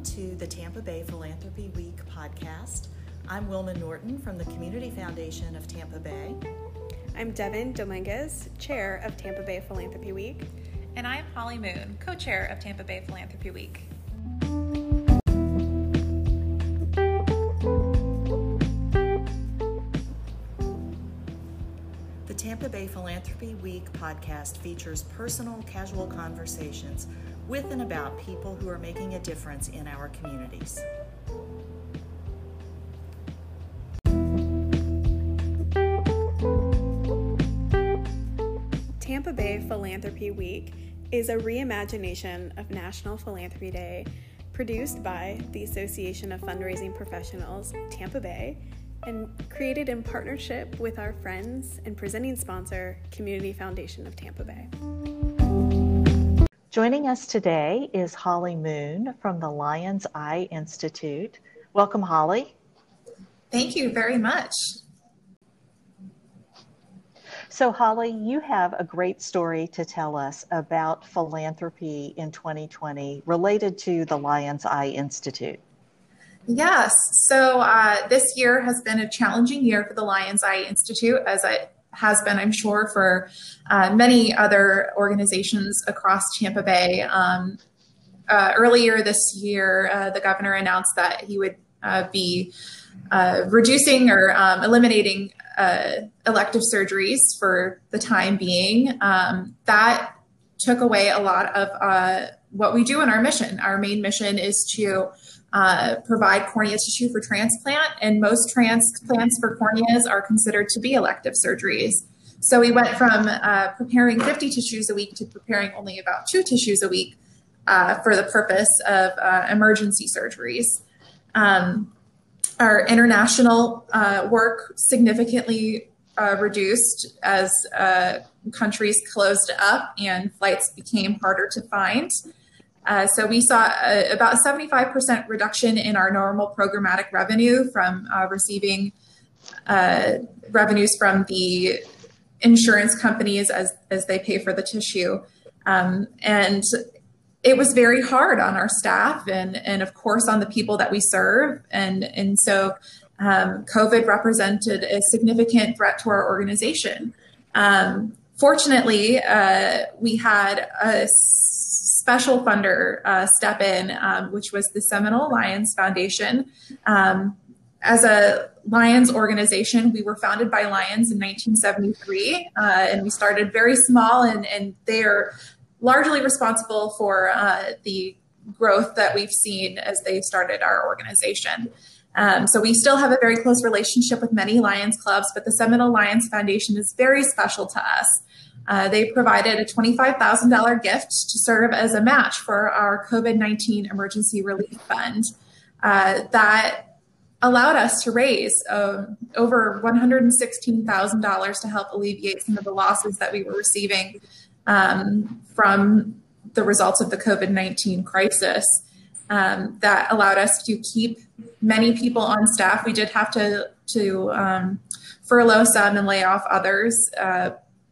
welcome to the Tampa Bay Philanthropy Week podcast. I'm Wilma Norton from the Community Foundation of Tampa Bay. I'm Devin Dominguez, Chair of Tampa Bay Philanthropy Week. And I'm Holly Moon, co chair of Tampa Bay Philanthropy Week. Podcast features personal, casual conversations with and about people who are making a difference in our communities. Tampa Bay Philanthropy Week is a reimagination of National Philanthropy Day produced by the Association of Fundraising Professionals, Tampa Bay, and created in partnership with our friends and presenting sponsor, Community Foundation of Tampa Bay. Joining us today is Holly Moon from the Lion's Eye Institute. Welcome, Holly. Thank you very much. So, Holly, you have a great story to tell us about philanthropy in 2020 related to the Lion's Eye Institute. Yes. So, uh, this year has been a challenging year for the Lion's Eye Institute, as it has been, I'm sure, for uh, many other organizations across Tampa Bay. Um, uh, earlier this year, uh, the governor announced that he would uh, be uh, reducing or um, eliminating elective surgeries for the time being. Um, that took away a lot of what we do in our mission. Our main mission is to uh, provide cornea tissue for transplant, and most transplants for corneas are considered to be elective surgeries. So we went from uh, preparing 50 tissues a week to preparing only about two tissues a week uh, for the purpose of uh, emergency surgeries. Um, our international uh, work significantly reduced as countries closed up and flights became harder to find. Uh, so we saw a, about 75% reduction in our normal programmatic revenue from uh, receiving uh, revenues from the insurance companies as, as they pay for the tissue. Um, and it was very hard on our staff and, and of course on the people that we serve. And, and so um, COVID represented a significant threat to our organization. Um, fortunately, uh, we had a special funder uh, step in, um, which was the Seminole Lions Foundation. Um, as a Lions organization, we were founded by Lions in 1973, uh, and we started very small, and, and they are largely responsible for uh, the growth that we've seen as they started our organization. Um, so we still have a very close relationship with many Lions clubs, but the Seminole Lions Foundation is very special to us. Uh, they provided a $25,000 gift to serve as a match for our COVID 19 emergency relief fund. Uh, that allowed us to raise uh, over $116,000 to help alleviate some of the losses that we were receiving um, from the results of the COVID 19 crisis. Um, that allowed us to keep many people on staff. We did have to, to um, furlough some and lay off others. Uh,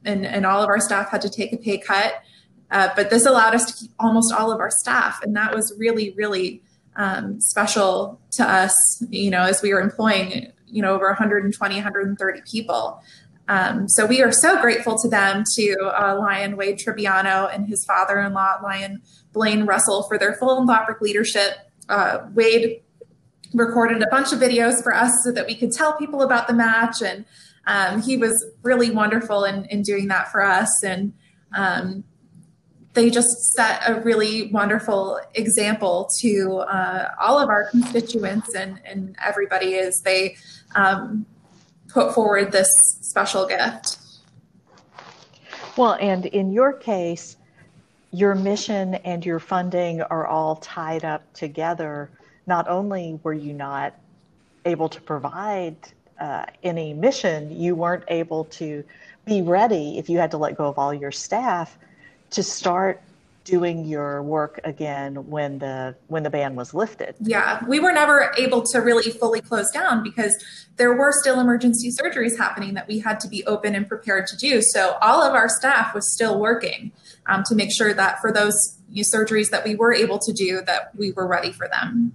and, and all of our staff had to take a pay cut. Uh, but this allowed us to keep almost all of our staff. And that was really, really um, special to us, you know, as we were employing, you know, over 120, 130 people. Um, so we are so grateful to them, to uh, Lion Wade Tribbiano and his father-in-law, Lion Blaine Russell, for their philanthropic leadership. Uh, Wade recorded a bunch of videos for us so that we could tell people about the match and um, he was really wonderful in, in doing that for us. And um, they just set a really wonderful example to uh, all of our constituents and, and everybody as they um, put forward this special gift. Well, and in your case, your mission and your funding are all tied up together. Not only were you not able to provide uh, any mission, you weren't able to be ready if you had to let go of all your staff to start doing your work again when the when the ban was lifted. Yeah, we were never able to really fully close down because there were still emergency surgeries happening that we had to be open and prepared to do. So all of our staff was still working um, to make sure that for those surgeries that we were able to do, that we were ready for them.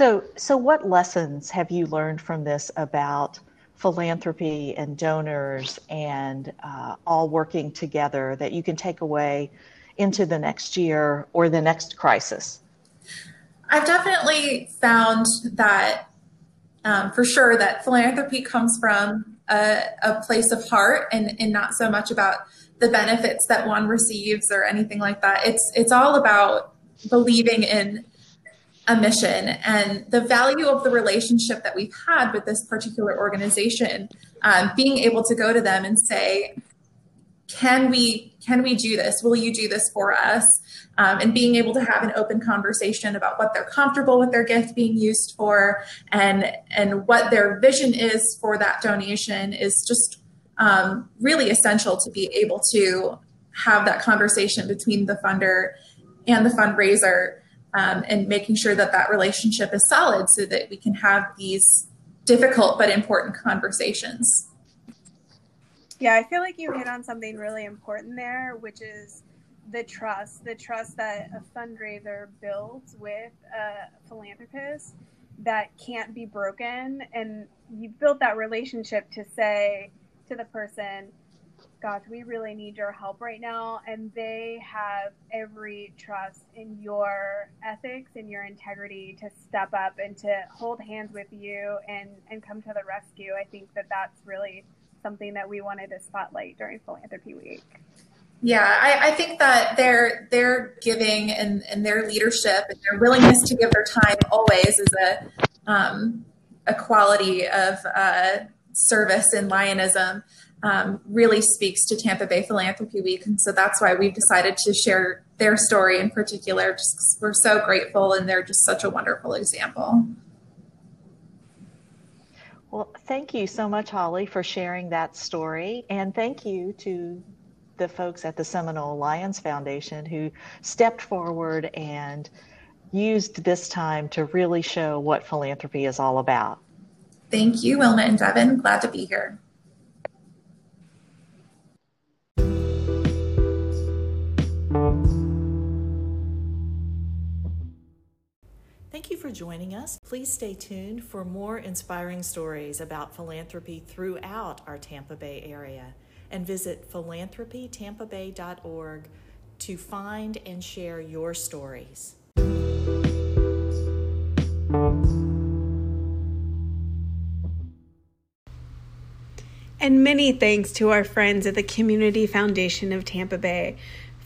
So, so what lessons have you learned from this about philanthropy and donors and uh, all working together that you can take away into the next year or the next crisis? I've definitely found that um, for sure that philanthropy comes from a, a place of heart and, and not so much about the benefits that one receives or anything like that. It's it's all about believing in a mission and the value of the relationship that we've had with this particular organization. Um, being able to go to them and say, "Can we can we do this? Will you do this for us?" Um, and being able to have an open conversation about what they're comfortable with their gift being used for and and what their vision is for that donation is just um, really essential to be able to have that conversation between the funder and the fundraiser um, and making sure that that relationship is solid so that we can have these difficult but important conversations. Yeah, I feel like you hit on something really important there, which is the trust, the trust that a fundraiser builds with a philanthropist that can't be broken. And you built that relationship to say, to the person, gosh, we really need your help right now. And they have every trust in your ethics and your integrity to step up and to hold hands with you and, and come to the rescue. I think that that's really something that we wanted to spotlight during Philanthropy Week. Yeah, I, I, think that their their giving and, and their leadership and their willingness to give their time always is a um, a quality of uh, service in Lionism um, really speaks to Tampa Bay Philanthropy Week. And so that's why we've decided to share their story in particular. Just we're so grateful and they're just such a wonderful example. Well, thank you so much, Holly, for sharing that story. And thank you to the folks at the Seminole Lions Foundation who stepped forward and used this time to really show what philanthropy is all about. Thank you, Wilma and Devin. Glad to be here. Thank you for joining us. Please stay tuned for more inspiring stories about philanthropy throughout our Tampa Bay area and visit philanthropytampabay.org to find and share your stories. And many thanks to our friends at the Community Foundation of Tampa Bay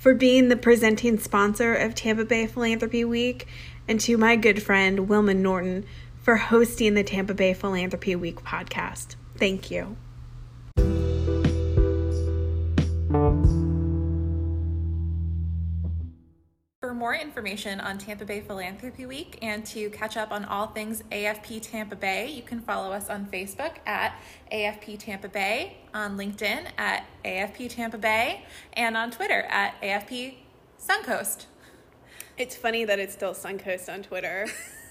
for being the presenting sponsor of Tampa Bay Philanthropy Week, and to my good friend Wilma Norton for hosting the Tampa Bay Philanthropy Week podcast. Thank you. More information on Tampa Bay Philanthropy Week and to catch up on all things AFP Tampa Bay, you can follow us on Facebook at AFP Tampa Bay, on LinkedIn at AFP Tampa Bay, and on Twitter at AFP Suncoast. It's funny that it's still Suncoast on Twitter.